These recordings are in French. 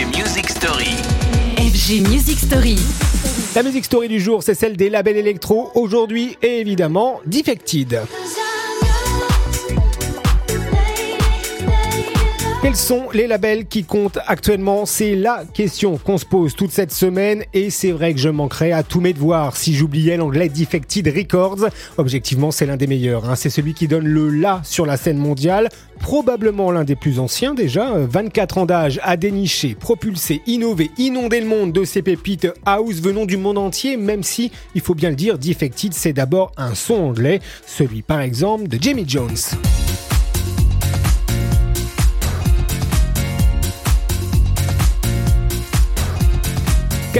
FG Music Story. FG Music Story. La musique story du jour, c'est celle des labels électro aujourd'hui et évidemment Defected. Quels sont les labels qui comptent actuellement? C'est la question qu'on se pose toute cette semaine et c'est vrai que je manquerais à tous mes devoirs si j'oubliais l'anglais Defected Records. Objectivement, c'est l'un des meilleurs. hein. C'est celui qui donne le la sur la scène mondiale. Probablement l'un des plus anciens déjà. Euh, 24 ans d'âge, à dénicher, propulser, innover, inonder le monde de ces pépites house venant du monde entier, même si, il faut bien le dire, Defected c'est d'abord un son anglais, celui par exemple de Jamie Jones.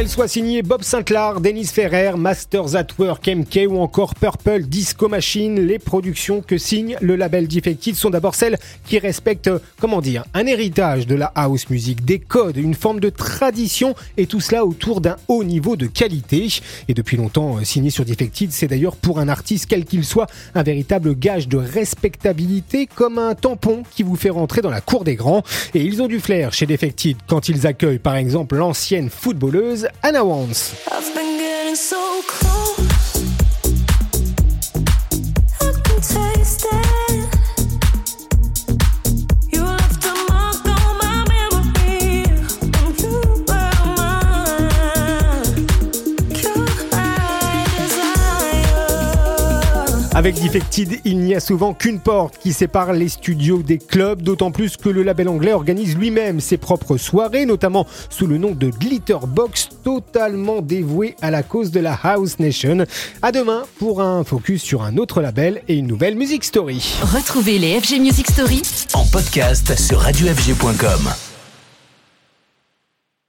Qu'elle soit signée Bob Sinclair, Dennis Ferrer, Masters at Work, MK ou encore Purple Disco Machine, les productions que signe le label Defected sont d'abord celles qui respectent, comment dire, un héritage de la house music, des codes, une forme de tradition et tout cela autour d'un haut niveau de qualité. Et depuis longtemps, euh, signé sur Defected, c'est d'ailleurs pour un artiste quel qu'il soit un véritable gage de respectabilité comme un tampon qui vous fait rentrer dans la cour des grands. Et ils ont du flair chez Defected quand ils accueillent par exemple l'ancienne footballeuse Anna Wants. Avec Defected, il n'y a souvent qu'une porte qui sépare les studios des clubs, d'autant plus que le label anglais organise lui-même ses propres soirées, notamment sous le nom de Glitterbox, totalement dévoué à la cause de la House Nation. À demain pour un focus sur un autre label et une nouvelle music story. Retrouvez les FG Music Story En podcast sur radiofg.com.